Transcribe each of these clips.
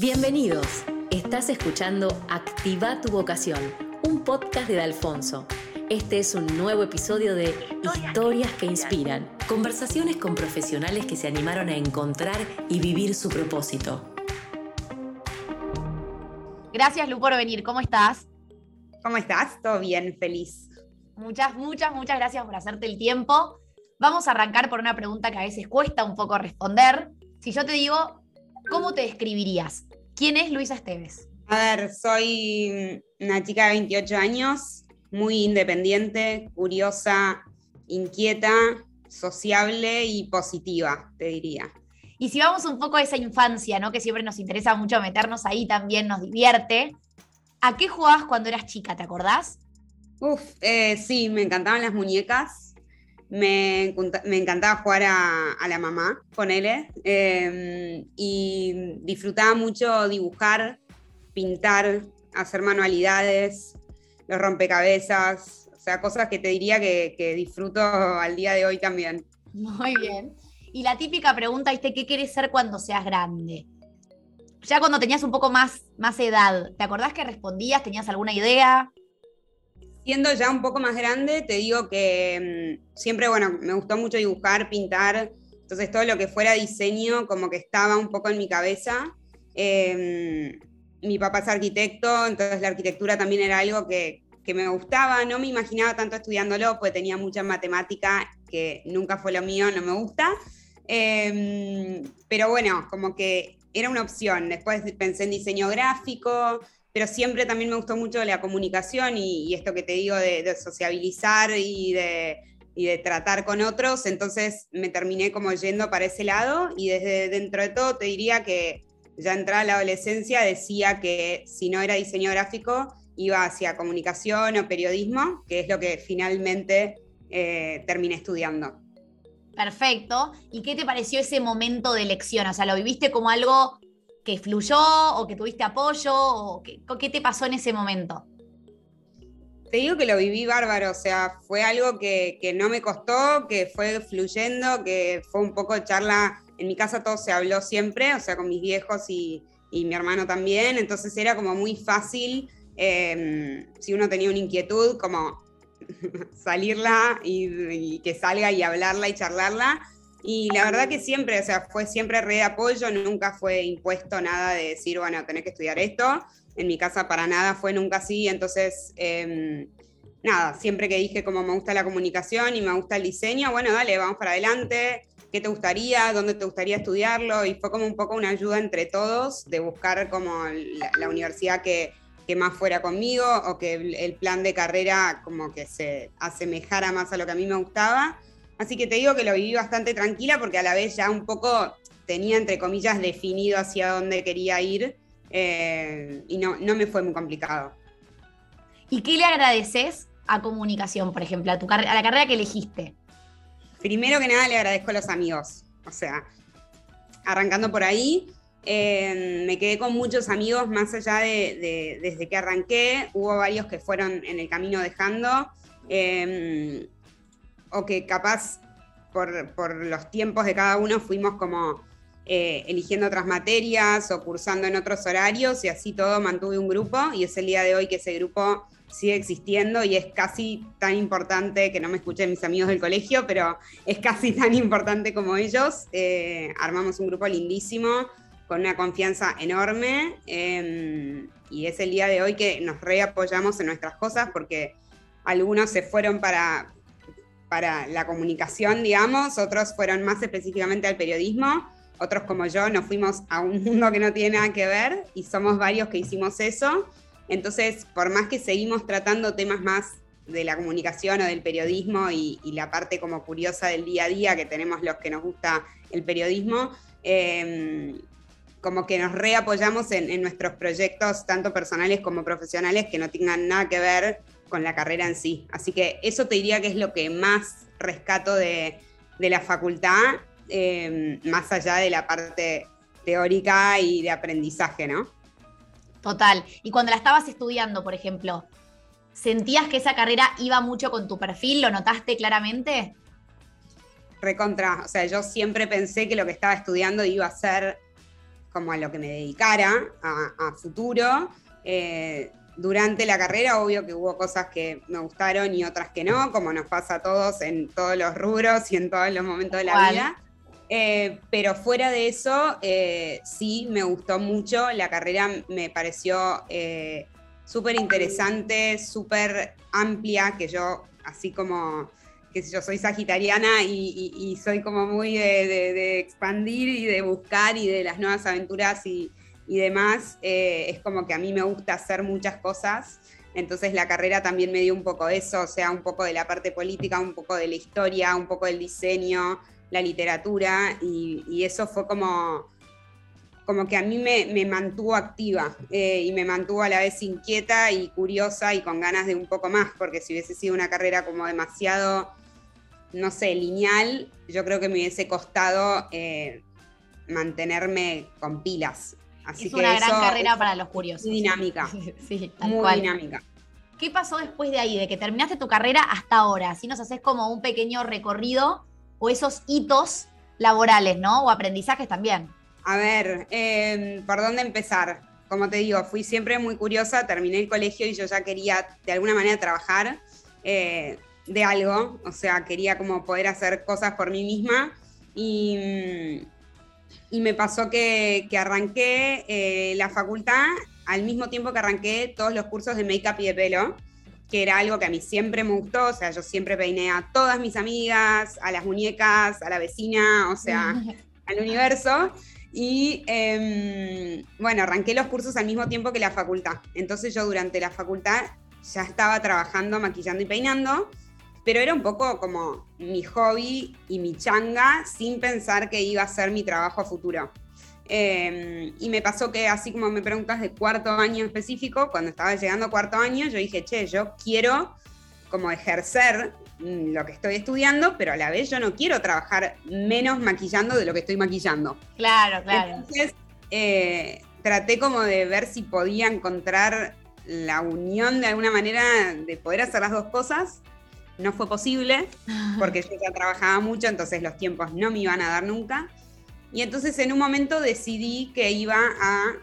Bienvenidos. Estás escuchando Activa tu vocación, un podcast de Alfonso. Este es un nuevo episodio de Historias que inspiran, conversaciones con profesionales que se animaron a encontrar y vivir su propósito. Gracias, Lu, por venir. ¿Cómo estás? ¿Cómo estás? Todo bien, feliz. Muchas, muchas, muchas gracias por hacerte el tiempo. Vamos a arrancar por una pregunta que a veces cuesta un poco responder. Si yo te digo, ¿cómo te describirías? ¿Quién es Luisa Esteves? A ver, soy una chica de 28 años, muy independiente, curiosa, inquieta, sociable y positiva, te diría. Y si vamos un poco a esa infancia, ¿no? Que siempre nos interesa mucho meternos ahí también, nos divierte. ¿A qué jugabas cuando eras chica? ¿Te acordás? Uf, eh, sí, me encantaban las muñecas me, encantaba jugar a, la mamá, con él, em, y disfrutaba mucho dibujar, pintar, hacer manualidades, los rompecabezas, o sea, cosas que te diría que, disfruto al día de hoy también. Muy bien. Y la típica pregunta. ¿Qué quieres ser cuando seas grande? Ya cuando tenías un poco más, más edad, ¿te acordás que respondías? ¿Tenías alguna idea? Siendo ya un poco más grande, te digo que mm, siempre, bueno, me gustó mucho dibujar, pintar, entonces todo lo que fuera diseño como que estaba un poco en mi cabeza. Em, mi papá es arquitecto, entonces la arquitectura también era algo que, que, me gustaba, no me imaginaba tanto estudiándolo, porque tenía mucha matemática, que nunca fue lo mío, no me gusta. Em, pero bueno, como que era una opción. Después pensé en diseño gráfico, pero siempre también me gustó mucho la comunicación y, esto que te digo de, sociabilizar y de, de, tratar con otros, entonces me terminé como yendo para ese lado y desde dentro de todo te diría que ya entrada la adolescencia decía que si no era diseño gráfico iba hacia comunicación o periodismo, que es lo que finalmente eh, terminé estudiando. Perfecto. ¿Y qué te pareció ese momento de elección? O sea, ¿lo viviste como algo que fluyó o que tuviste apoyo o qué, te pasó en ese momento? Te digo que lo viví bárbaro, o sea, fue algo que, no me costó, que fue fluyendo, que fue un poco de charla. En mi casa todo se habló siempre, o sea, con mis viejos y, mi hermano también, entonces era como muy fácil, em, si uno tenía una inquietud, como salirla y, que salga y hablarla y charlarla. Y la verdad que siempre, o sea, fue siempre re de apoyo, nunca fue impuesto nada de decir, bueno, tenés que estudiar esto. En mi casa para nada fue nunca así, entonces, em, nada, siempre que dije como me gusta la comunicación y me gusta el diseño, bueno, dale, vamos para adelante. ¿Qué te gustaría? ¿Dónde te gustaría estudiarlo? Y fue como un poco una ayuda entre todos de buscar como la, universidad que, que más fuera conmigo o que el plan de carrera como que se asemejara más a lo que a mí me gustaba. Así que te digo que lo viví bastante tranquila porque a la vez ya un poco tenía, entre comillas, definido hacia dónde quería ir eh, y no, no me fue muy complicado. ¿Y qué le agradeces a comunicación, por ejemplo, a, tu a la carrera que elegiste? Primero que nada le agradezco a los amigos. O sea, arrancando por ahí, eh, me quedé con muchos amigos más allá de, desde que arranqué. Hubo varios que fueron en el camino dejando. Eh, o que capaz por, los tiempos de cada uno fuimos como eh, eligiendo otras materias o cursando en otros horarios y así todo mantuve un grupo y es el día de hoy que ese grupo sigue existiendo y es casi tan importante, que no me escuchen mis amigos del colegio, pero es casi tan importante como ellos. Eh, armamos un grupo lindísimo, con una confianza enorme em, y es el día de hoy que nos reapoyamos en nuestras cosas porque algunos se fueron para, para la comunicación, digamos, otros fueron más específicamente al periodismo, otros como yo nos fuimos a un mundo que no tiene nada que ver y somos varios que hicimos eso. Entonces, por más que seguimos tratando temas más de la comunicación o del periodismo y, la parte como curiosa del día a día que tenemos los que nos gusta el periodismo, em, como que nos reapoyamos en, en nuestros proyectos, tanto personales como profesionales, que no tengan nada que ver con la carrera en sí. Así que eso te diría que es lo que más rescato de, la facultad, em, más allá de la parte teórica y de aprendizaje, ¿no? Total. Y cuando la estabas estudiando, por ejemplo, ¿sentías que esa carrera iba mucho con tu perfil? ¿Lo notaste claramente? Recontra. O sea, yo siempre pensé que lo que estaba estudiando iba a ser como a lo que me dedicara a, futuro. Eh, durante la carrera, obvio que hubo cosas que me gustaron y otras que no, como nos pasa a todos en todos los rubros y en todos los momentos de la vida. Eh, pero fuera de eso, eh, sí, me gustó mucho. La carrera me pareció súper interesante, súper amplia, que yo, así como que yo soy sagitariana y, soy como muy de, expandir y de buscar y de las nuevas aventuras y, demás, eh, es como que a mí me gusta hacer muchas cosas. Entonces la carrera también me dio un poco eso, o sea, un poco de la parte política, un poco de la historia, un poco del diseño, la literatura, y, eso fue como, como que a mí me, mantuvo activa eh, y me mantuvo a la vez inquieta y curiosa y con ganas de un poco más, porque si hubiese sido una carrera como demasiado no sé, lineal, yo creo que me hubiese costado eh, mantenerme con pilas. Así es una gran carrera para los curiosos. Muy dinámica. sí, muy dinámica. ¿Qué pasó después de ahí, de que terminaste tu carrera hasta ahora? Si nos haces como un pequeño recorrido o esos hitos laborales, ¿no? O aprendizajes también. A ver, em, ¿por dónde empezar? Como te digo, fui siempre muy curiosa, terminé el colegio y yo ya quería de alguna manera trabajar. Eh, de algo, o sea, quería como poder hacer cosas por mí misma y, y me pasó que, arranqué eh, la facultad al mismo tiempo que arranqué todos los cursos de make-up y de pelo, que era algo que a mí siempre me gustó, o sea, yo siempre peiné a todas mis amigas, a las muñecas, a la vecina, o sea, al universo. Y em, bueno, arranqué los cursos al mismo tiempo que la facultad. Entonces yo durante la facultad ya estaba trabajando, maquillando y peinando pero era un poco como mi hobby y mi changa sin pensar que iba a ser mi trabajo a futuro. Em, y me pasó que así como me preguntas de cuarto año específico, cuando estaba llegando a cuarto año, yo dije, che, yo quiero como ejercer mm, lo que estoy estudiando, pero a la vez yo no quiero trabajar menos maquillando de lo que estoy maquillando. Claro, claro. Entonces, eh, traté como de ver si podía encontrar la unión de alguna manera de poder hacer las dos cosas no fue posible porque yo ya trabajaba mucho, entonces los tiempos no me iban a dar nunca. Y entonces en un momento decidí que iba a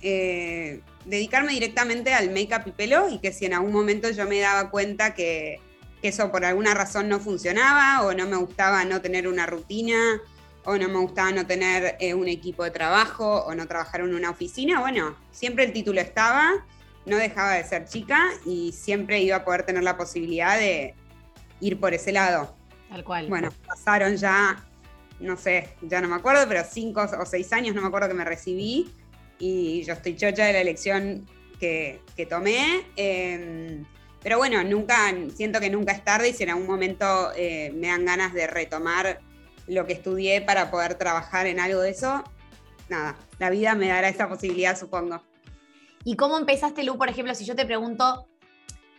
eh, dedicarme directamente al make-up y pelo y que si en algún momento yo me daba cuenta que, eso por alguna razón no funcionaba o no me gustaba no tener una rutina o no me gustaba no tener eh, un equipo de trabajo o no trabajar en una oficina, bueno, siempre el título estaba, no dejaba de ser chica y siempre iba a poder tener la posibilidad de, ir por ese lado. Tal cual. Bueno, pasaron ya, no sé, ya no me acuerdo, pero cinco o seis años, no me acuerdo que me recibí y yo estoy chocha de la elección que, tomé. Em, pero bueno, nunca, siento que nunca es tarde y si en algún momento eh, me dan ganas de retomar lo que estudié para poder trabajar en algo de eso, nada, la vida me dará esa posibilidad, supongo. ¿Y cómo empezaste, Lu, por ejemplo, si yo te pregunto,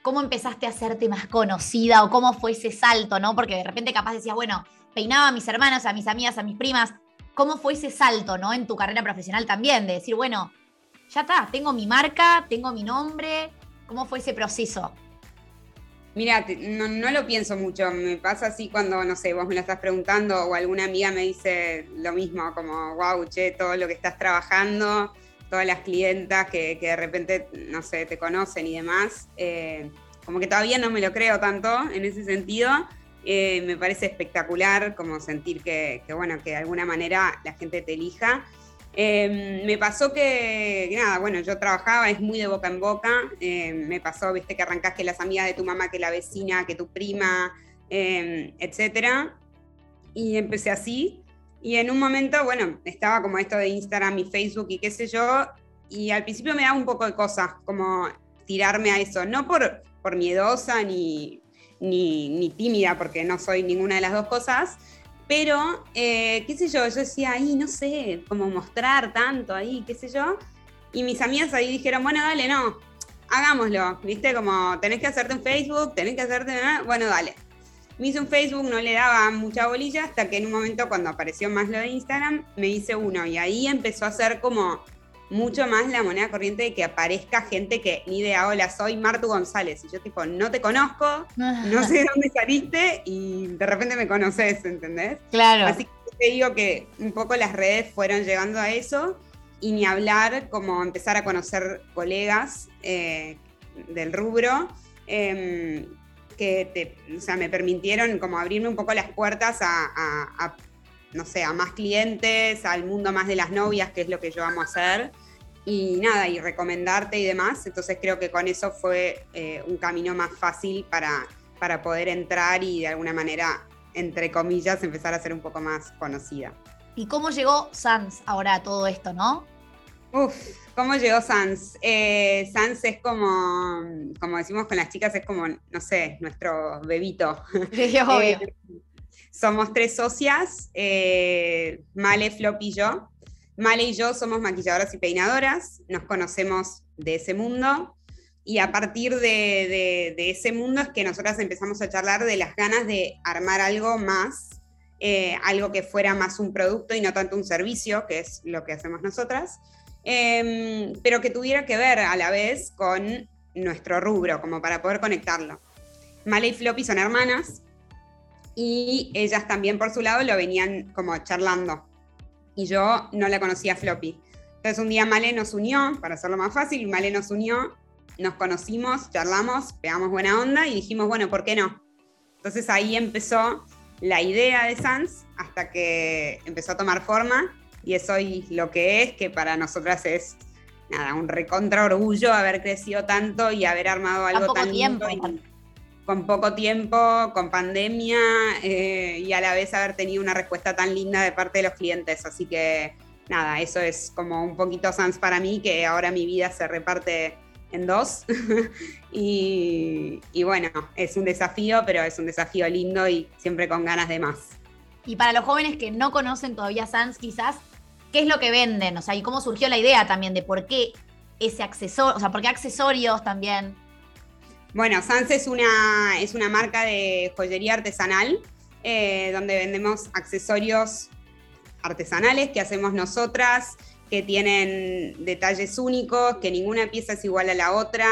cómo empezaste a hacerte más conocida o cómo fue ese salto, ¿no? Porque de repente capaz decías, bueno, peinaba a mis hermanas, a mis amigas, a mis primas. ¿Cómo fue ese salto, ¿no? En tu carrera profesional también, de decir, bueno, ya está, tengo mi marca, tengo mi nombre. ¿Cómo fue ese proceso? Mira, no, lo pienso mucho. Me pasa así cuando, no sé, vos me lo estás preguntando o alguna amiga me dice lo mismo, como, wow, che, todo lo que estás trabajando todas las clientas que, de repente, no sé, te conocen y demás. Eh, como que todavía no me lo creo tanto en ese sentido. Eh, me parece espectacular como sentir que, bueno, que de alguna manera la gente te elija. Eh, me pasó que, nada, bueno, yo trabajaba, es muy de boca en boca. me pasó, viste, que arrancás que las amigas de tu mamá, que la vecina, que tu prima, etcétera. Y empecé así. Y en un momento, bueno, estaba como esto de Instagram y Facebook y qué sé yo, y al principio me daba un poco de cosas, como tirarme a eso, no por, por miedosa ni, ni, tímida, porque no soy ninguna de las dos cosas, pero, eh, qué sé yo, yo decía, ahí, no sé, como mostrar tanto ahí, qué sé yo, y mis amigas ahí dijeron, bueno, dale, no, hagámoslo, viste, como tenés que hacerte un Facebook, tenés que hacerte, bueno, dale me hice un Facebook, no le daba mucha bolilla, hasta que en un momento cuando apareció más lo de Instagram, me hice uno y ahí empezó a ser como mucho más la moneda corriente de que aparezca gente que ni idea, hola, soy Martu González. Y yo tipo, no te conozco, no sé de dónde saliste y de repente me conoces, ¿entendés? Claro. Así que te digo que un poco las redes fueron llegando a eso. y ni hablar como empezar a conocer colegas eh, del rubro em, que me permitieron como abrirme un poco las puertas a, no sé, a más clientes, al mundo más de las novias, que es lo que yo amo hacer. Y nada, y recomendarte y demás. Entonces creo que con eso fue eh, un camino más fácil para, para poder entrar y de alguna manera, entre comillas, empezar a ser un poco más conocida. ¿Y cómo llegó Sans ahora a todo esto, no? Uf, ¿cómo llegó Sans? Eh, Sans es como, como decimos con las chicas, es como, no sé, nuestro bebito. Sí, obvio. Eh, somos tres socias, eh, Male, Flop y yo. Male y yo somos maquilladoras y peinadoras, nos conocemos de ese mundo y a partir de, ese mundo es que nosotras empezamos a charlar de las ganas de armar algo más, eh, algo que fuera más un producto y no tanto un servicio, que es lo que hacemos nosotras, em, pero que tuviera que ver a la vez con nuestro rubro, como para poder conectarlo. Male y Floppy son hermanas y ellas también por su lado lo venían como charlando y yo no la conocía Floppy. Entonces un día Male nos unió, para hacerlo más fácil, Male nos unió, nos conocimos, charlamos, pegamos buena onda y dijimos, bueno, ¿por qué no? Entonces ahí empezó la idea de Sans hasta que empezó a tomar forma y es hoy lo que es, que para nosotras es nada, un recontra orgullo haber crecido tanto y haber armado algo tan tiempo. con poco tiempo, con pandemia eh, y a la vez haber tenido una respuesta tan linda de parte de los clientes. Así que nada, eso es como un poquito Sans para mí, que ahora mi vida se reparte en dos. y, bueno, es un desafío, pero es un desafío lindo y siempre con ganas de más. Y para los jóvenes que no conocen todavía Sans, quizás, ¿qué es lo que venden? O sea, y cómo surgió la idea también de por qué ese accesorio, o sea, por qué accesorios también. Bueno, Sans es una, es una marca de joyería artesanal eh, donde vendemos accesorios artesanales que hacemos nosotras, que tienen detalles únicos, que ninguna pieza es igual a la otra,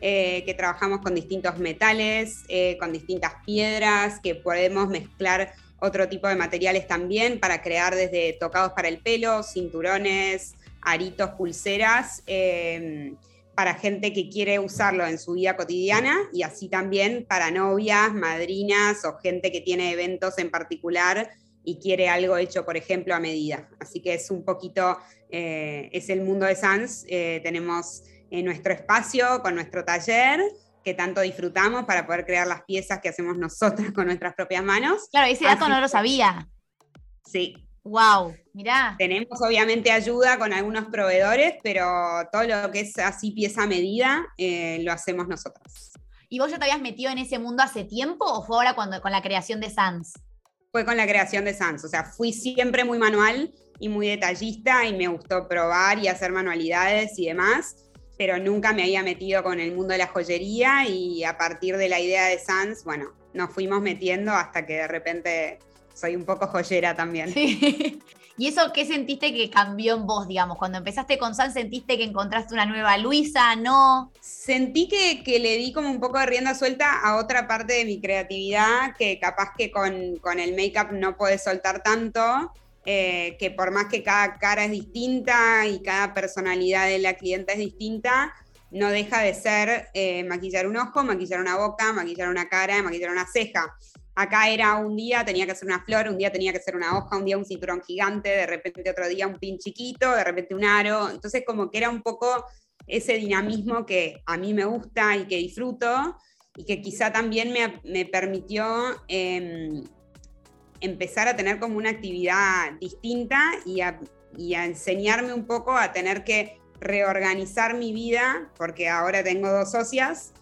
eh, que trabajamos con distintos metales, eh, con distintas piedras, que podemos mezclar otro tipo de materiales también para crear desde tocados para el pelo, cinturones, aritos, pulseras, em, para gente que quiere usarlo en su vida cotidiana y así también para novias, madrinas o gente que tiene eventos en particular y quiere algo hecho, por ejemplo, a medida. Así que es un poquito, eh, es el mundo de Sans. Eh, tenemos eh, nuestro espacio con nuestro taller que tanto disfrutamos para poder crear las piezas que hacemos nosotras con nuestras propias manos. Claro, ese dato no lo sabía. Sí. Wow, mirá. Tenemos obviamente ayuda con algunos proveedores, pero todo lo que es así pieza a medida lo hacemos nosotras. ¿Y vos ya te habías metido en ese mundo hace tiempo o fue ahora cuando, con la creación de Sans? fue con la creación de Sans. O sea, fui siempre muy manual y muy detallista y me gustó probar y hacer manualidades y demás, pero nunca me había metido con el mundo de la joyería y a partir de la idea de Sans, bueno, nos fuimos metiendo hasta que de repente soy un poco joyera también. Sí. ¿Y eso qué sentiste que cambió en vos, digamos? Cuando empezaste con San, ¿sentiste que encontraste una nueva Luisa? ¿No? Sentí que, le di como un poco de rienda suelta a otra parte de mi creatividad, que capaz que con, con el make-up no podés soltar tanto. Eh, que por más que cada cara es distinta y cada personalidad de la clienta es distinta, no deja de ser eh, maquillar un ojo, maquillar una boca, maquillar una cara, maquillar una ceja. Acá era un día tenía que ser una flor, un día tenía que ser una hoja, un día un cinturón gigante, de repente otro día un pin chiquito, de repente un aro. Entonces como que era un poco ese dinamismo que a mí me gusta y que disfruto y que quizá también me, permitió em, empezar a tener como una actividad distinta y a, y a enseñarme un poco a tener que reorganizar mi vida, porque ahora tengo dos socias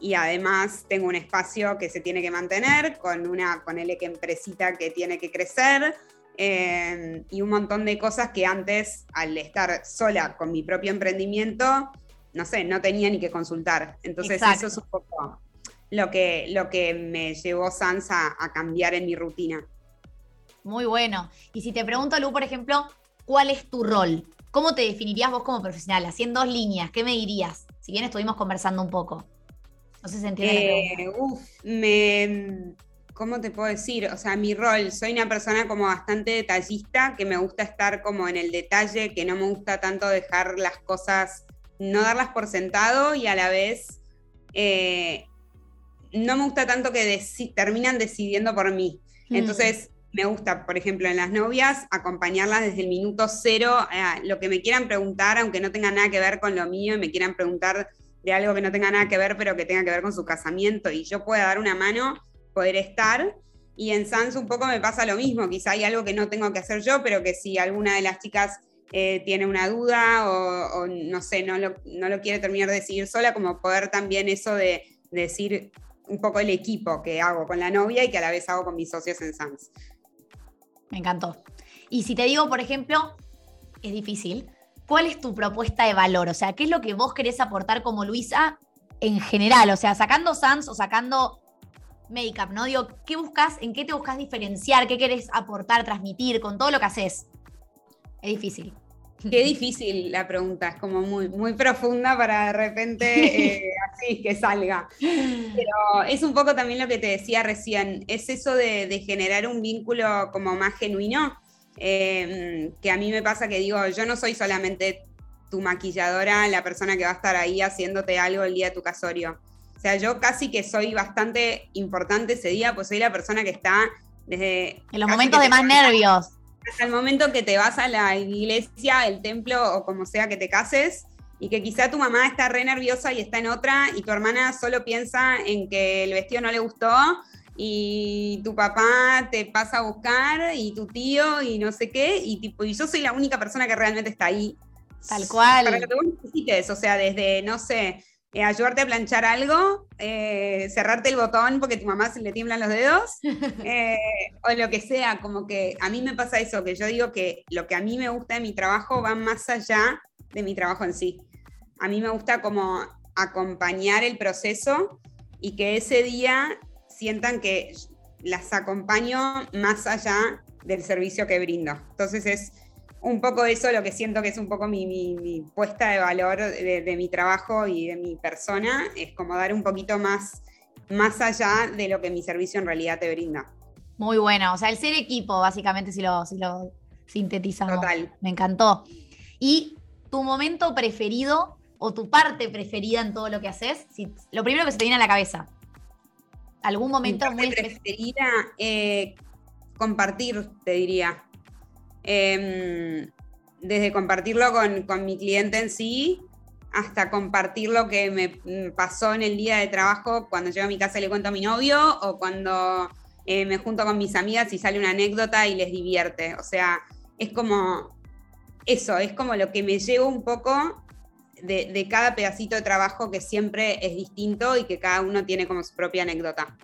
y además tengo un espacio que se tiene que mantener con una con el que empresita que tiene que crecer eh, y un montón de cosas que antes al estar sola con mi propio emprendimiento no sé no tenía ni que consultar. Entonces eso es un poco lo que lo que me llevó Sansa a cambiar en mi rutina muy bueno y si te pregunto Lu por ejemplo cuál es tu rol cómo te definirías vos como profesional así en dos líneas qué me dirías si bien estuvimos conversando un poco no sé si entiende. Eh, me, ¿cómo te puedo decir? O sea, mi rol, soy una persona como bastante detallista, que me gusta estar como en el detalle, que no me gusta tanto dejar las cosas, no darlas por sentado y a la vez eh, no me gusta tanto que terminan decidiendo por mí. Mm. Entonces, me gusta, por ejemplo, en las novias, acompañarlas desde el minuto cero, a lo que me quieran preguntar, aunque no tenga nada que ver con lo mío y me quieran preguntar de algo que no tenga nada que ver, pero que tenga que ver con su casamiento y yo pueda dar una mano, poder estar. Y en Sans un poco me pasa lo mismo, quizá hay algo que no tengo que hacer yo, pero que si alguna de las chicas eh, tiene una duda o, no sé, no lo, quiere terminar de decidir sola, como poder también eso de, decir un poco el equipo que hago con la novia y que a la vez hago con mis socios en Sans. Me encantó. Y si te digo, por ejemplo, es difícil, ¿cuál es tu propuesta de valor? O sea, ¿qué es lo que vos querés aportar como Luisa en general? O sea, sacando Sans o sacando Makeup, ¿no? Digo, ¿qué buscas? ¿En qué te buscas diferenciar? ¿Qué querés aportar, transmitir con todo lo que haces? Es difícil. Qué difícil la pregunta, es como muy, muy profunda para de repente eh, así que salga. Pero es un poco también lo que te decía recién, es eso de, generar un vínculo como más genuino, em, que a mí me pasa que digo, yo no soy solamente tu maquilladora, la persona que va a estar ahí haciéndote algo el día de tu casorio. O sea, yo casi que soy bastante importante ese día, pues soy la persona que está desde... En los momentos de más nervios. Hasta el momento que te vas a la iglesia, el templo o como sea que te cases, y que quizá tu mamá está re nerviosa y está en otra, y tu hermana solo piensa en que el vestido no le gustó, y tu papá te pasa a buscar, y tu tío, y no sé qué, y tipo, y yo soy la única persona que realmente está ahí. Tal cual. Para que te necesites, o sea, desde, no sé, eh, ayudarte a planchar algo, eh, cerrarte el botón porque tu mamá se le tiemblan los dedos, eh, o lo que sea, como que a mí me pasa eso, que yo digo que lo que a mí me gusta de mi trabajo va más allá de mi trabajo en sí. A mí me gusta como acompañar el proceso y que ese día sientan que las acompaño más allá del servicio que brindo. Entonces es un poco eso lo que siento que es un poco mi, puesta de valor de, mi trabajo y de mi persona, es como dar un poquito más, más allá de lo que mi servicio en realidad te brinda. Muy bueno, o sea, el ser equipo, básicamente, si lo, si lo sintetizamos. Total. Me encantó. ¿Y tu momento preferido o tu parte preferida en todo lo que haces? Si, lo primero que se te viene a la cabeza. ¿Algún momento muy preferida? Eh, compartir, te diría. Em, desde compartirlo con, mi cliente en sí, hasta compartir lo que me pasó en el día de trabajo cuando llego a mi casa y le cuento a mi novio, o cuando eh, me junto con mis amigas y sale una anécdota y les divierte. O sea, es como eso, es como lo que me llevo un poco de, de, cada pedacito de trabajo que siempre es distinto y que cada uno tiene como su propia anécdota.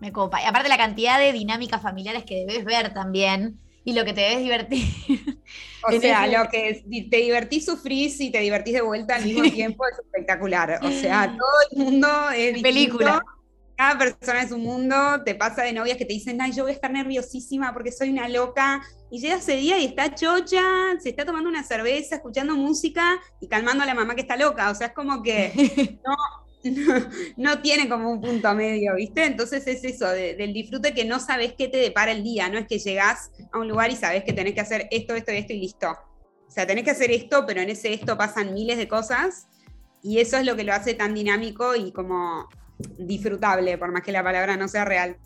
Me copa. Y aparte la cantidad de dinámicas familiares que debes ver también y lo que te debes divertir. O sea, lo que te divertís, sufrís y te divertís de vuelta al mismo tiempo es espectacular. O sea, todo el mundo es película. Cada persona es un mundo, te pasa de novias que te dicen, ay, yo voy a estar nerviosísima porque soy una loca. Y llega ese día y está chocha, se está tomando una cerveza, escuchando música y calmando a la mamá que está loca. O sea, es como que no, no, tiene como un punto medio, ¿viste? Entonces es eso, del disfrute que no sabes qué te depara el día, no es que llegás a un lugar y sabes que tenés que hacer esto, esto y esto y listo. O sea, tenés que hacer esto, pero en ese esto pasan miles de cosas y eso es lo que lo hace tan dinámico y como disfrutable, por más que la palabra no sea real.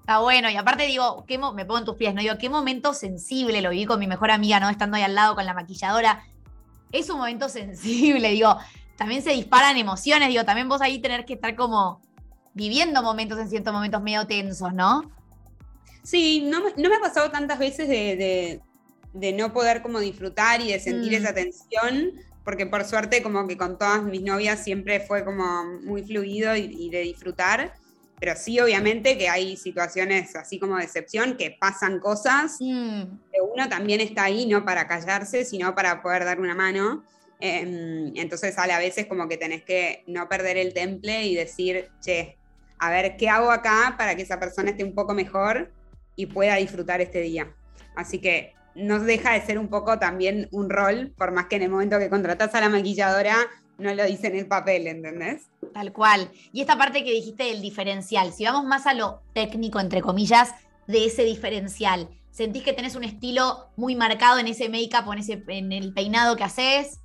Está bueno, y aparte digo, ¿qué me pongo en tus pies, ¿no? Digo, qué momento sensible, lo viví con mi mejor amiga, ¿no? Estando ahí al lado con la maquilladora. Es un momento sensible, digo, también se disparan emociones, digo, también vos ahí tener que estar como viviendo momentos en ciertos momentos medio tensos, ¿no? Sí, no, me ha pasado tantas veces de, no poder como disfrutar y de sentir mm. esa tensión, porque por suerte como que con todas mis novias siempre fue como muy fluido y, de disfrutar, pero sí obviamente que hay situaciones así como de excepción, que pasan cosas, mm. que uno también está ahí no para callarse, sino para poder dar una mano. Em, entonces a la como que tenés que no perder el temple y decir, che, a ver, ¿qué hago acá para que esa persona esté un poco mejor y pueda disfrutar este día? Así que no deja de ser un poco también un rol, por más que en el momento que contratas a la maquilladora no lo dice en el papel, ¿entendés? Tal cual. Y esta parte que dijiste del diferencial, si vamos más a lo técnico, entre comillas, de ese diferencial, ¿sentís que tenés un estilo muy marcado en ese make-up o en, ese, en el peinado que haces?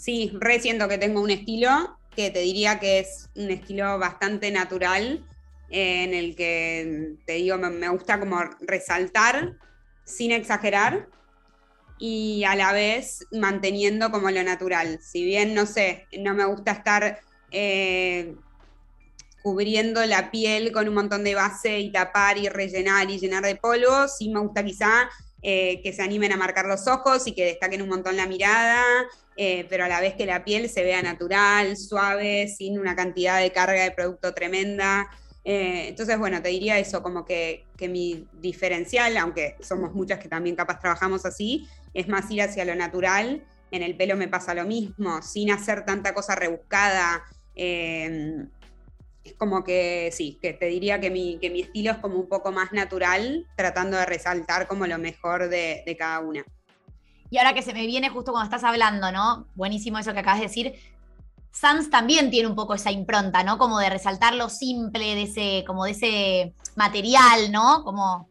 Sí, re siento que tengo un estilo que te diría que es un estilo bastante natural, eh, en el que te digo, me gusta como resaltar sin exagerar y a la vez manteniendo como lo natural. Si bien, no sé, no me gusta estar eh, cubriendo la piel con un montón de base y tapar y rellenar y llenar de polvo, sí me gusta quizá eh, que se animen a marcar los ojos y que destaquen un montón la mirada, eh, pero a la vez que la piel se vea natural, suave, sin una cantidad de carga de producto tremenda. Eh, entonces, bueno, te diría eso, como que, mi diferencial, aunque somos muchas que también capaz trabajamos así, es más ir hacia lo natural. En el pelo me pasa lo mismo, sin hacer tanta cosa rebuscada. Eh, es como que sí, que te diría que mi, que mi estilo es como un poco más natural, tratando de resaltar como lo mejor de, de cada una. Y ahora que se me viene justo cuando estás hablando, ¿no? Buenísimo eso que acabas de decir. Sans también tiene un poco esa impronta, ¿no? Como de resaltar lo simple de ese, como de ese material, ¿no? Como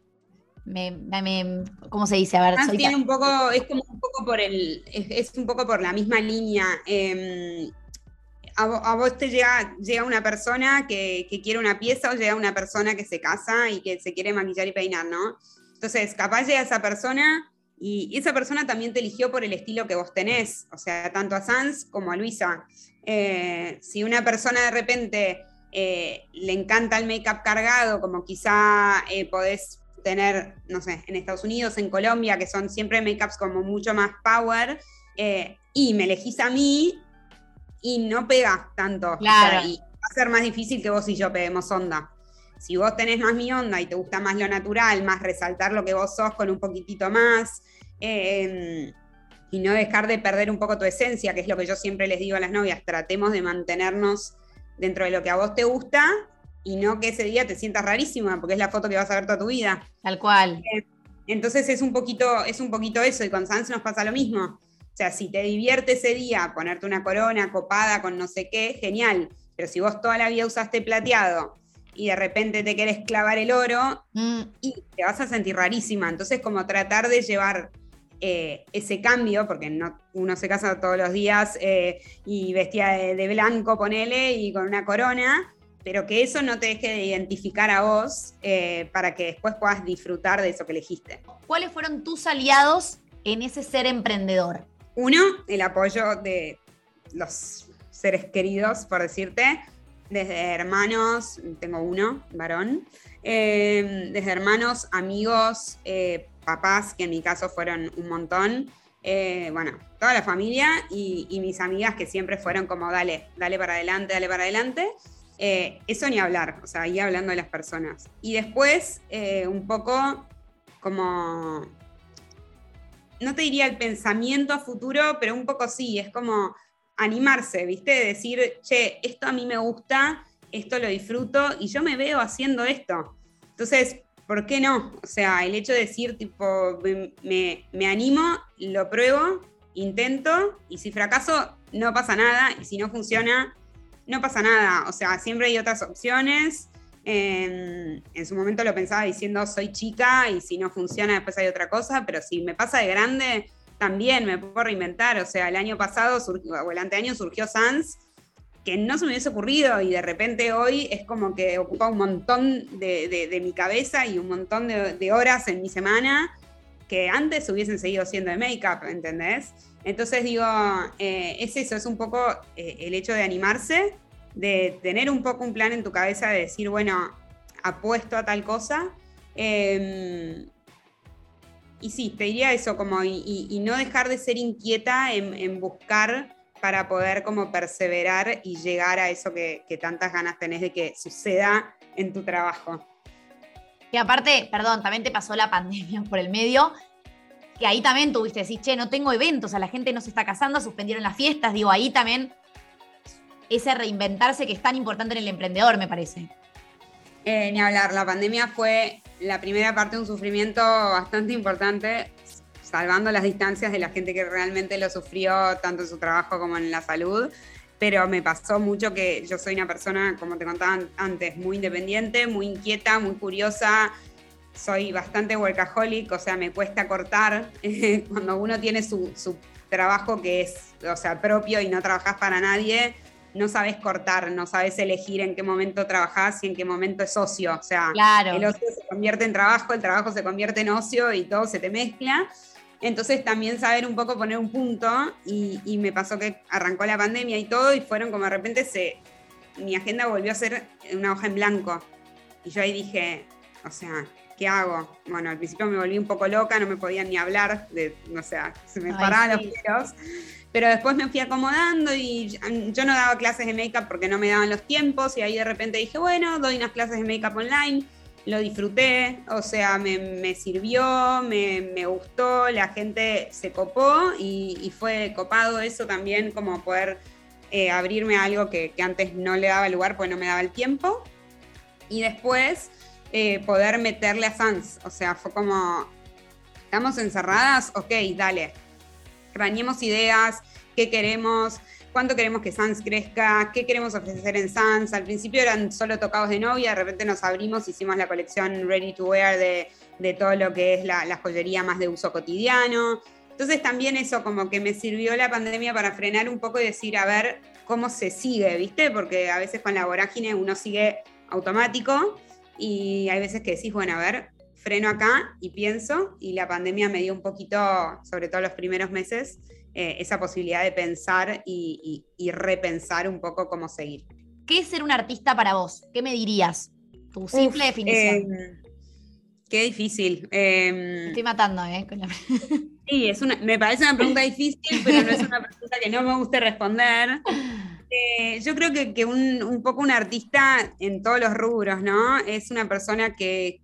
me, ¿cómo se dice? A ver, tiene un poco, es como un poco por el, es, un poco por la misma línea. Em, a, vos te llega, llega una persona que, que, quiere una pieza o llega una persona que se casa y que se quiere maquillar y peinar, ¿no? Entonces, capaz llega esa persona y esa persona también te eligió por el estilo que vos tenés, o sea, tanto a Sans como a Luisa. Eh, si una persona de repente eh, le encanta el make-up cargado, como quizá eh, podés tener, no sé, en Estados Unidos, en Colombia, que son siempre make-ups como mucho más power, y me elegís a mí y no pegas tanto. Claro. y va a ser más difícil que vos y yo peguemos onda. Si vos tenés más mi onda y te gusta más lo natural, más resaltar lo que vos sos con un poquitito más, y no dejar de perder un poco tu esencia, que es lo que yo siempre les digo a las novias, tratemos de mantenernos dentro de lo que a vos te gusta y no que ese día te sientas rarísima, porque es la foto que vas a ver toda tu vida. Tal cual. Eh, entonces es un poquito, es un poquito eso, y con Sans nos pasa lo mismo. O sea, si te divierte ese día ponerte una corona copada con no sé qué, genial. Pero si vos toda la vida usaste plateado y de repente te querés clavar el oro, mm. y te vas a sentir rarísima. Entonces, como tratar de llevar eh, ese cambio, porque no, uno se casa todos los días eh, y vestía de, blanco, ponele, y con una corona, pero que eso no te deje de identificar a vos eh, para que después puedas disfrutar de eso que elegiste. ¿Cuáles fueron tus aliados en ese ser emprendedor? Uno, el apoyo de los seres queridos, por decirte, desde hermanos, tengo uno, varón, desde hermanos, amigos, papás, que en mi caso fueron un montón, eh, bueno, toda la familia y, mis amigas que siempre fueron como, dale, dale para adelante, dale para adelante. Eh, eso ni hablar, o sea, ahí hablando de las personas. Y después, eh, un poco como, no te diría el pensamiento a futuro, pero un poco sí, es como animarse, ¿viste? Decir, che, esto a mí me gusta, esto lo disfruto y yo me veo haciendo esto. Entonces, ¿por qué no? O sea, el hecho de decir, tipo, me, animo, lo pruebo, intento, y si fracaso, no pasa nada, y si no funciona, no pasa nada. O sea, siempre hay otras opciones. En, su momento lo pensaba diciendo, soy chica, y si no funciona, después hay otra cosa, pero si me pasa de grande, también me puedo reinventar. O sea, el año pasado, o el anteaño, surgió Sans que no se me hubiese ocurrido y de repente hoy es como que ocupa un montón de, mi cabeza y un montón de, horas en mi semana que antes hubiesen seguido siendo de make-up, ¿entendés? Entonces digo, eh, es eso, es un poco eh, el hecho de animarse, de tener un poco un plan en tu cabeza de decir, bueno, apuesto a tal cosa. Em, y sí, te diría eso, como y, no dejar de ser inquieta en, buscar para poder como perseverar y llegar a eso que, tantas ganas tenés de que suceda en tu trabajo. Y aparte, perdón, también te pasó la pandemia por el medio, que ahí también tuviste decir, che, no tengo eventos, a la gente no se está casando, suspendieron las fiestas, digo, ahí también ese reinventarse que es tan importante en el emprendedor, me parece. Eh, ni hablar, la pandemia fue la primera parte de un sufrimiento bastante importante salvando las distancias de la gente que realmente lo sufrió tanto en su trabajo como en la salud. Pero me pasó mucho que yo soy una persona, como te contaba antes, muy independiente, muy inquieta, muy curiosa, soy bastante workaholic, o sea, me cuesta cortar. Cuando uno tiene su, su, trabajo que es, o sea, propio y no trabajas para nadie, no sabes cortar, no sabes elegir en qué momento trabajás y en qué momento es ocio. O sea, el ocio se convierte en trabajo, el trabajo se convierte en ocio y todo se te mezcla. Entonces también saber un poco poner un punto y, y me pasó que arrancó la pandemia y todo y fueron como de repente se, mi agenda volvió a ser una hoja en blanco. Y yo ahí dije, o sea, ¿qué hago? Bueno, al principio me volví un poco loca, no me podían ni hablar, de, o sea, se me paraban los pelos. Pero después me fui acomodando y yo no daba clases de make-up porque no me daban los tiempos y ahí de repente dije, bueno, doy unas clases de make-up online, lo disfruté, o sea, me, sirvió, me, gustó, la gente se copó y, fue copado eso también como poder eh, abrirme a algo que, que antes no le daba lugar porque no me daba el tiempo. Y después eh, poder meterle a Sans. O sea, fue como, estamos encerradas, ok, dale. Crañemos ideas, qué queremos, cuánto queremos que Sans crezca, qué queremos ofrecer en Sans. Al principio eran solo tocados de novia, de repente nos abrimos, hicimos la colección Ready to Wear de, de todo lo que es la, la joyería más de uso cotidiano. Entonces también eso como que me sirvió la pandemia para frenar un poco y decir, a ver, cómo se sigue, ¿viste? Porque a veces con la vorágine uno sigue automático y hay veces que decís, bueno, a ver, freno acá y pienso, y la pandemia me dio un poquito, sobre todo los primeros meses, eh, esa posibilidad de pensar y, repensar un poco cómo seguir. ¿Qué es ser un artista para vos? ¿Qué me dirías? Tu simple definición. Em, qué difícil. Em, estoy matando, ¿eh? sí, es una, me parece una pregunta difícil, pero no es una pregunta que no me guste responder. Eh, yo creo que, un, poco un artista en todos los rubros, ¿no? Es una persona que,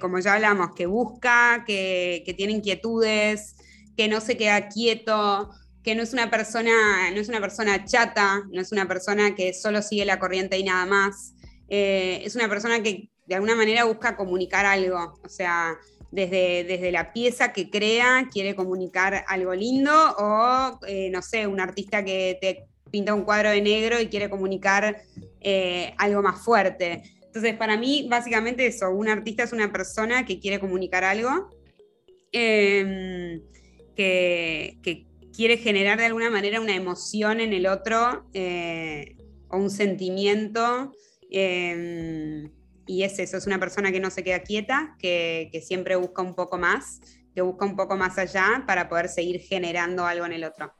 como ya hablamos, que busca, que, tiene inquietudes, que no se queda quieto, que no es una persona, no es una persona chata, no es una persona que solo sigue la corriente y nada más. Eh, es una persona que de alguna manera busca comunicar algo. O sea, desde, desde, la pieza que crea, quiere comunicar algo lindo, o eh, no sé, un artista que te pinta un cuadro de negro y quiere comunicar eh, algo más fuerte. Entonces, para mí, básicamente eso, un artista es una persona que quiere comunicar algo, em, que, quiere generar de alguna manera una emoción en el otro eh, o un sentimiento. Em, y es eso, es una persona que no se queda quieta, que, que siempre busca un poco más, que busca un poco más allá para poder seguir generando algo en el otro.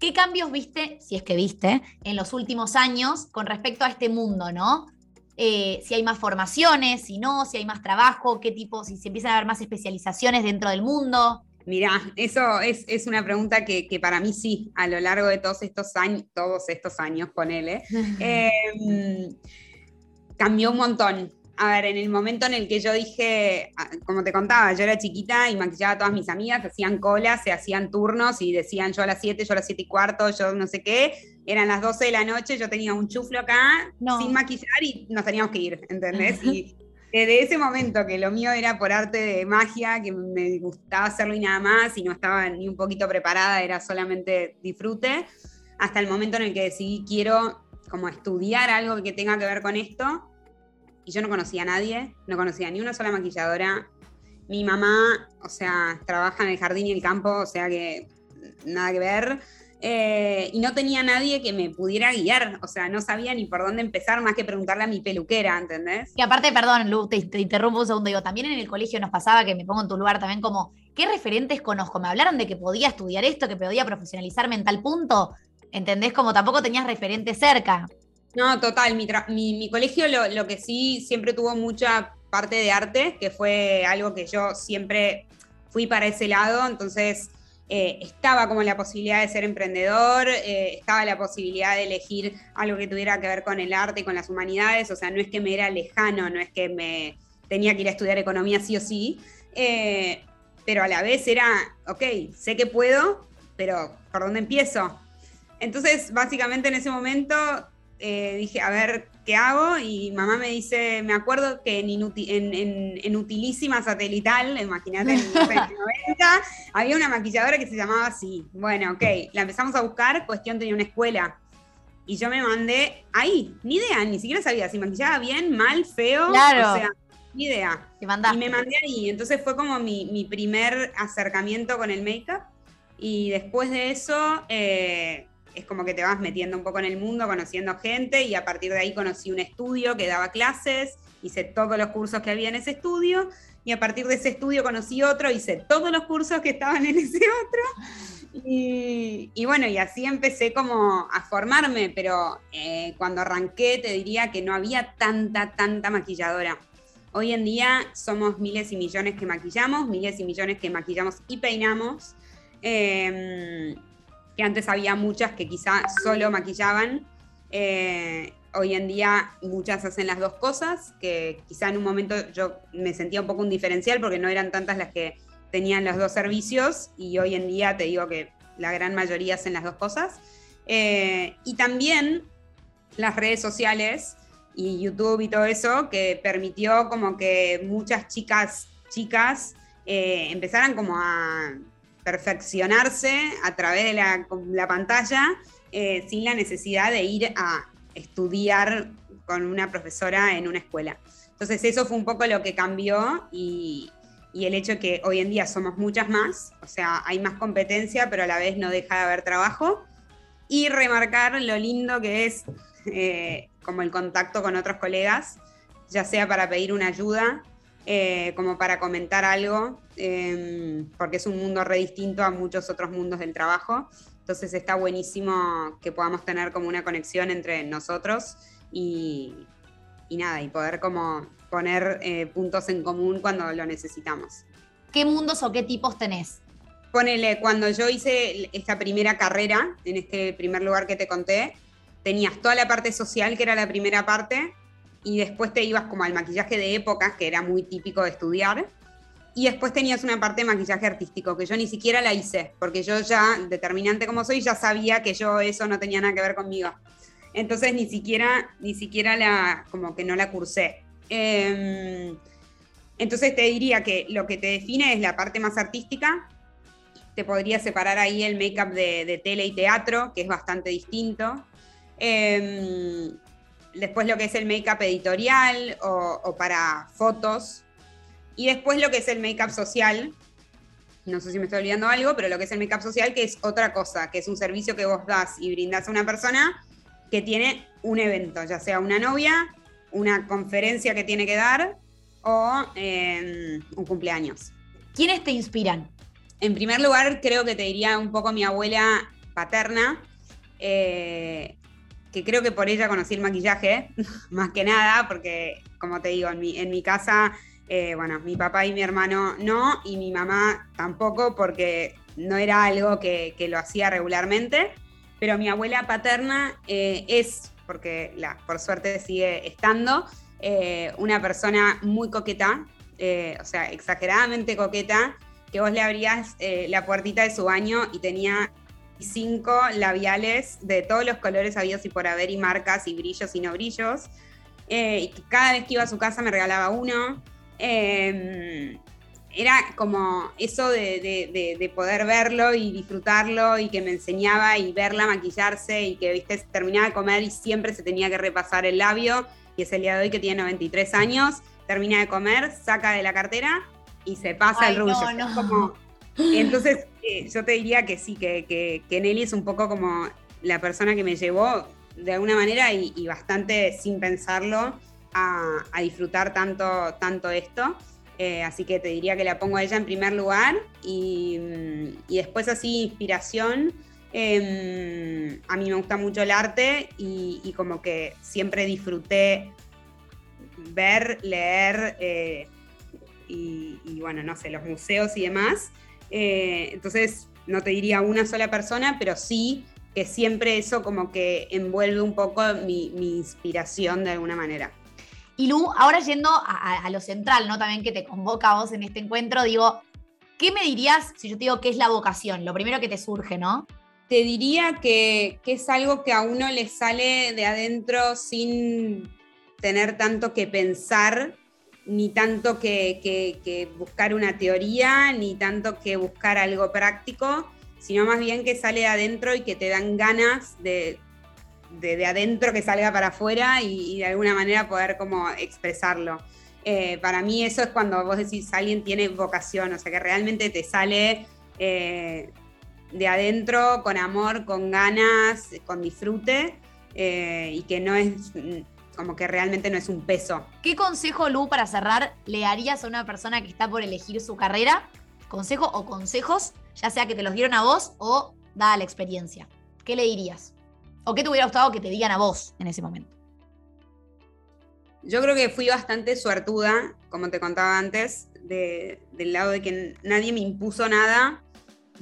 ¿Qué cambios viste, si es que viste, en los últimos años con respecto a este mundo, no? Eh, si hay más formaciones, si no, si hay más trabajo, qué tipo, si se empiezan a haber más especializaciones dentro del mundo. Mirá, eso es, una pregunta que, para mí sí, a lo largo de todos estos años, todos estos años, ponele, em, cambió un montón a ver, en el momento en el que yo dije, ah, como te contaba, yo era chiquita y maquillaba a todas mis amigas, hacían colas, se hacían turnos y decían yo a las 7, yo a las 7 y cuarto, yo no sé qué, eran las 12 de la noche, yo tenía un chuflo acá sin maquillar y nos teníamos que ir, ¿entendés? y desde ese momento que lo mío era por arte de magia, que me gustaba hacerlo y nada más, y no estaba ni un poquito preparada, era solamente disfrute, hasta el momento en el que decidí quiero como estudiar algo que tenga que ver con esto y yo no conocía a nadie, no conocía ni una sola maquilladora. Mi mamá, o sea, trabaja en el jardín y el campo, o sea que nada que ver. Eh, y no tenía nadie que me pudiera guiar, o sea, no sabía ni por dónde empezar más que preguntarle a mi peluquera, ¿entendés? Y aparte, perdón, Lu, te, te, interrumpo un segundo, digo, también en el colegio nos pasaba que me pongo en tu lugar también como, ¿qué referentes conozco? Me hablaron de que podía estudiar esto, que podía profesionalizarme en tal punto, ¿entendés? Como tampoco tenías referentes cerca. No, total. Mi, mi, colegio lo, que sí siempre tuvo mucha parte de arte, que fue algo que yo siempre fui para ese lado, entonces eh, estaba como la posibilidad de ser emprendedor, eh, estaba la posibilidad de elegir algo que tuviera que ver con el arte y con las humanidades, o sea, no es que me era lejano, no es que me tenía que ir a estudiar economía sí o sí, eh, pero a la vez era, ok, sé que puedo, pero ¿por dónde empiezo? Entonces, básicamente en ese momento eh, dije, a ver, ¿qué hago? Y mamá me dice, me acuerdo que en, en, Utilísima Satelital, imagínate, en los 90, había una maquilladora que se llamaba así. Bueno, ok, la empezamos a buscar, cuestión tenía una escuela. Y yo me mandé ahí, ni idea, ni siquiera sabía si maquillaba bien, mal, feo. Claro. O sea, ni idea. y me mandé ahí. Entonces fue como mi, mi primer acercamiento con el make-up. Y después de eso, eh, es como que te vas metiendo un poco en el mundo, conociendo gente. Y a partir de ahí conocí un estudio que daba clases, hice todos los cursos que había en ese estudio. Y a partir de ese estudio conocí otro, hice todos los cursos que estaban en ese otro. Y, bueno, y así empecé como a formarme, pero eh, cuando arranqué te diría que no había tanta, tanta maquilladora. Hoy en día somos miles y millones que maquillamos, miles y millones que maquillamos y peinamos. Em, que antes había muchas que quizá solo maquillaban. Eh, hoy en día muchas hacen las dos cosas, que quizá en un momento yo me sentía un poco un diferencial porque no eran tantas las que tenían los dos servicios y hoy en día te digo que la gran mayoría hacen las dos cosas. Eh, y también las redes sociales y YouTube y todo eso, que permitió como que muchas chicas, chicas, eh, empezaran como a perfeccionarse a través de la, pantalla eh, sin la necesidad de ir a estudiar con una profesora en una escuela. Entonces eso fue un poco lo que cambió y, el hecho que hoy en día somos muchas más, o sea, hay más competencia, pero a la vez no deja de haber trabajo. Y remarcar lo lindo que es eh, como el contacto con otros colegas, ya sea para pedir una ayuda, eh, como para comentar algo, em, porque es un mundo re distinto a muchos otros mundos del trabajo. Entonces está buenísimo que podamos tener como una conexión entre nosotros y, nada, y poder como poner eh, puntos en común cuando lo necesitamos. ¿Qué mundos o qué tipos tenés? Ponele, cuando yo hice esta primera carrera, en este primer lugar que te conté, tenías toda la parte social, que era la primera parte, y después te ibas como al maquillaje de época, que era muy típico de estudiar, y después tenías una parte de maquillaje artístico, que yo ni siquiera la hice, porque yo ya, determinante como soy, ya sabía que yo eso no tenía nada que ver conmigo. Entonces ni siquiera, ni siquiera la, como que no la cursé. Em, entonces te diría que lo que te define es la parte más artística. Te podría separar ahí el make-up de, de tele y teatro, que es bastante distinto. Em, después lo que es el make-up editorial o, para fotos. Y después lo que es el make-up social. No sé si me estoy olvidando algo, pero lo que es el make-up social, que es otra cosa, que es un servicio que vos das y brindás a una persona que tiene un evento, ya sea una novia, una conferencia que tiene que dar o em, un cumpleaños. ¿Quiénes te inspiran? En primer lugar, creo que te diría un poco mi abuela paterna, eh, que creo que por ella conocí el maquillaje, más que nada, porque como te digo, en mi, en mi casa, eh, bueno, mi papá y mi hermano no, y mi mamá tampoco, porque no era algo que, lo hacía regularmente, pero mi abuela paterna eh, es, porque la, por suerte sigue estando, eh, una persona muy coqueta, o sea, exageradamente coqueta, que vos le abrías la puertita de su baño y tenía cinco labiales de todos los colores habidos y por haber, y marcas, y brillos y no brillos. Eh, y cada vez que iba a su casa me regalaba uno. Em, era como eso de, poder verlo y disfrutarlo y que me enseñaba y verla maquillarse y que viste terminaba de comer y siempre se tenía que repasar el labio y es el día de hoy que tiene 93 años, termina de comer, saca de la cartera y se pasa el rullo. como, entonces, eh, yo te diría que sí, que, que, Nelly es un poco como la persona que me llevó de alguna manera y, bastante sin pensarlo a, disfrutar tanto, tanto esto. Eh, así que te diría que la pongo a ella en primer lugar y, después así inspiración. Em, a mí me gusta mucho el arte y, como que siempre disfruté ver, leer eh, y, y, bueno, no sé, los museos y demás. Eh, entonces, no te diría una sola persona, pero sí que siempre eso como que envuelve un poco mi, inspiración de alguna manera. Y Lu, ahora yendo a, lo central, ¿no? También que te convoca a vos en este encuentro, digo, ¿qué me dirías si yo te digo qué es la vocación? Lo primero que te surge, ¿no? te diría que, es algo que a uno le sale de adentro sin tener tanto que pensar, ni tanto que, buscar una teoría, ni tanto que buscar algo práctico, sino más bien que sale de adentro y que te dan ganas de, de, adentro que salga para afuera y, de alguna manera poder como expresarlo. Eh, para mí eso es cuando vos decís alguien tiene vocación, o sea que realmente te sale eh, de adentro, con amor, con ganas, con disfrute, eh, y que no es como que realmente no es un peso. ¿Qué consejo, Lu, para cerrar, le darías a una persona que está por elegir su carrera? Consejo o consejos, ya sea que te los dieron a vos o dada la experiencia. ¿Qué le dirías? ¿O qué te hubiera gustado que te digan a vos en ese momento? Yo creo que fui bastante suertuda, como te contaba antes, del lado de que nadie me impuso nada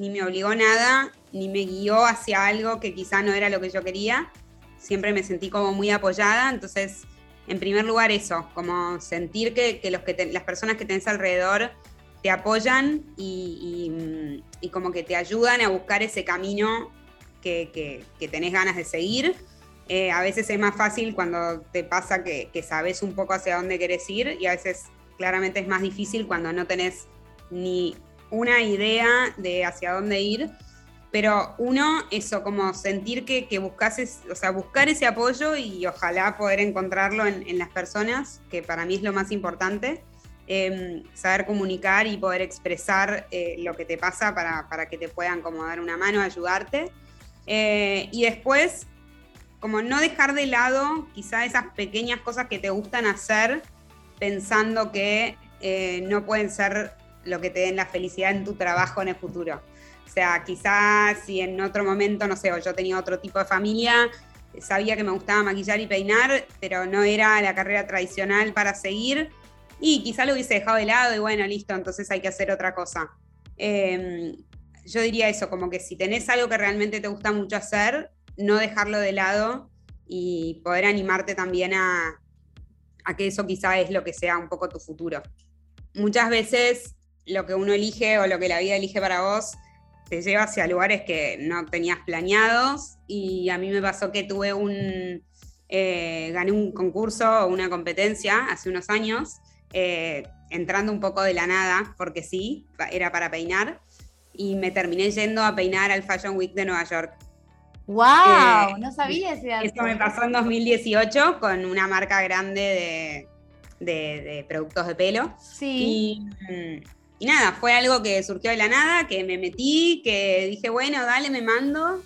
ni me obligó nada, ni me guió hacia algo que quizá no era lo que yo quería. Siempre me sentí como muy apoyada, entonces, en primer lugar eso, como sentir que, los que las personas que tenés alrededor te apoyan y, como que te ayudan a buscar ese camino que, tenés ganas de seguir. Eh, a veces es más fácil cuando te pasa que, que sabes un poco hacia dónde querés ir y a veces claramente es más difícil cuando no tenés ni una idea de hacia dónde ir, pero uno, eso, como sentir que, que buscas, o sea, buscar ese apoyo y ojalá poder encontrarlo en, las personas, que para mí es lo más importante. Em, saber comunicar y poder expresar eh, lo que te pasa para, que te puedan como dar una mano, ayudarte. Eh, y después, como no dejar de lado quizá esas pequeñas cosas que te gustan hacer pensando que eh, no pueden ser lo que te den la felicidad en tu trabajo en el futuro. O sea, quizás si en otro momento, no sé, o yo tenía otro tipo de familia, sabía que me gustaba maquillar y peinar, pero no era la carrera tradicional para seguir, y quizá lo hubiese dejado de lado y bueno, listo, entonces hay que hacer otra cosa. Em, yo diría eso, como que si tenés algo que realmente te gusta mucho hacer, no dejarlo de lado y poder animarte también a, a que eso quizá es lo que sea un poco tu futuro. Muchas veces lo que uno elige o lo que la vida elige para vos te lleva hacia lugares que no tenías planeados y a mí me pasó que tuve un, eh, gané un concurso o una competencia hace unos años, eh, entrando un poco de la nada, porque sí, era para peinar, y me terminé yendo a peinar al Fashion Week de Nueva York. ¡Wow! Eh, no sabía ese dato. Esto me pasó en 2018 con una marca grande de, de productos de pelo. Sí. Y, mm, y nada, fue algo que surgió de la nada, que me metí, que dije, bueno, dale, me mando.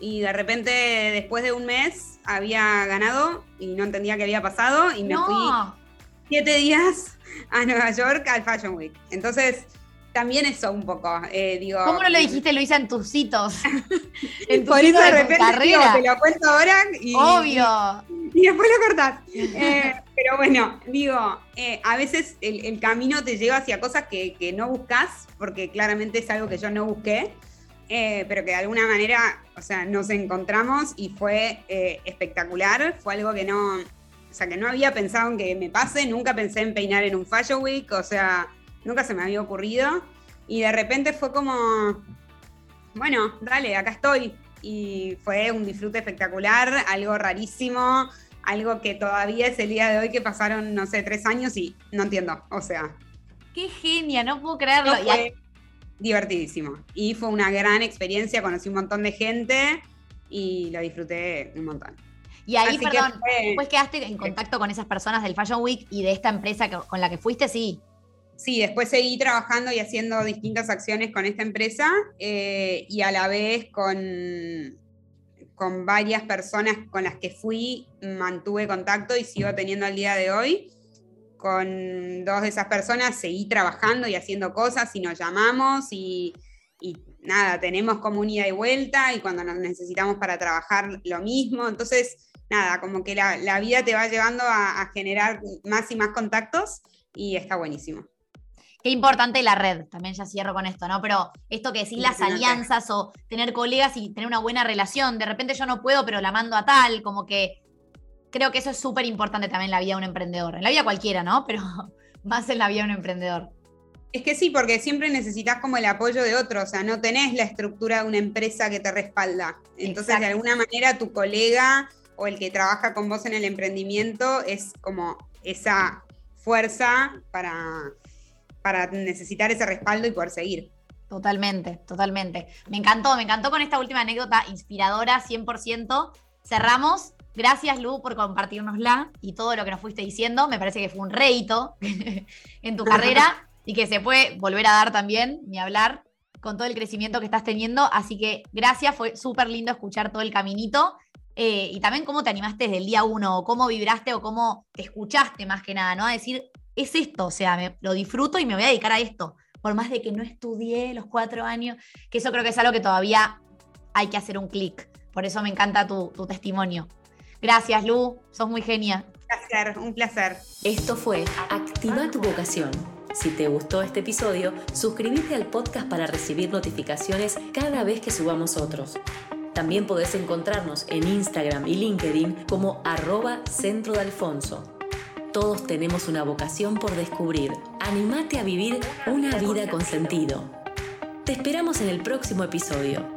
Y de repente, después de un mes, había ganado y no entendía qué había pasado. Y me fui siete días a Nueva York al Fashion Week. Entonces, también eso un poco, eh, digo... ¿Cómo no lo dijiste, Luisa, en tus hitos? en tus Por eso de, repente te lo cuento ahora y... Obvio. Y después lo cortás. Eh, pero bueno, digo, eh, a veces el, camino te lleva hacia cosas que, no buscas, porque claramente es algo que yo no busqué, pero que de alguna manera, o sea, nos encontramos y fue espectacular, fue algo que no... O sea, que no había pensado en que me pase, nunca pensé en peinar en un Fashion Week, o sea, nunca se me había ocurrido. Y de repente fue como, bueno, dale, acá estoy. Y fue un disfrute espectacular, algo rarísimo, algo que todavía es el día de hoy que pasaron, no sé, tres años y no entiendo. O sea. Qué genia, no puedo creerlo. Fue divertidísimo. Y fue una gran experiencia, conocí un montón de gente y lo disfruté un montón. Y ahí, perdón, después quedaste en contacto con esas personas del Fashion Week y de esta empresa con la que fuiste, sí sí, después seguí trabajando y haciendo distintas acciones con esta empresa eh, y a la vez con, con varias personas con las que fui, mantuve contacto y sigo teniendo al día de hoy. Con dos de esas personas seguí trabajando y haciendo cosas y nos llamamos y, nada, tenemos como un ida y vuelta y cuando nos necesitamos para trabajar lo mismo. Entonces, nada, como que la, vida te va llevando a generar más y más contactos y está buenísimo. Qué importante la red, también ya cierro con esto, ¿no? Pero esto que decís, las alianzas o tener colegas y tener una buena relación, de repente yo no puedo, pero la mando a tal, como que creo que eso es súper importante también en la vida de un emprendedor, en la vida cualquiera, ¿no? Pero más en la vida de un emprendedor. Es que sí, porque siempre necesitas como el apoyo de otro, o sea, no tenés la estructura de una empresa que te respalda. Entonces, de alguna manera, tu colega o el que trabaja con vos en el emprendimiento es como esa fuerza para, para necesitar ese respaldo y poder seguir. Totalmente, totalmente. Me encantó, me encantó con esta última anécdota inspiradora, 100%. Cerramos. Gracias, Lu, por compartirnosla y todo lo que nos fuiste diciendo. Me parece que fue un rédito en tu carrera y que se puede volver a dar también, ni hablar, con todo el crecimiento que estás teniendo. Así que gracias, fue súper lindo escuchar todo el caminito. Eh, y también cómo te animaste desde el día uno, o cómo vibraste o cómo te escuchaste más que nada, ¿no? A decir, es esto, o sea, lo disfruto y me voy a dedicar a esto por más de que no estudié los cuatro años, que eso creo que es algo que todavía hay que hacer un clic. Por eso me encanta tu, testimonio. Gracias, Lu, sos muy genia. Placer, un placer. Esto fue Activa tu vocación. Si te gustó este episodio, suscríbete al podcast para recibir notificaciones cada vez que subamos otros. También podés encontrarnos en Instagram y LinkedIn como arroba centro de Alfonso. Todos tenemos una vocación por descubrir. Animate a vivir una vida con sentido. Te esperamos en el próximo episodio.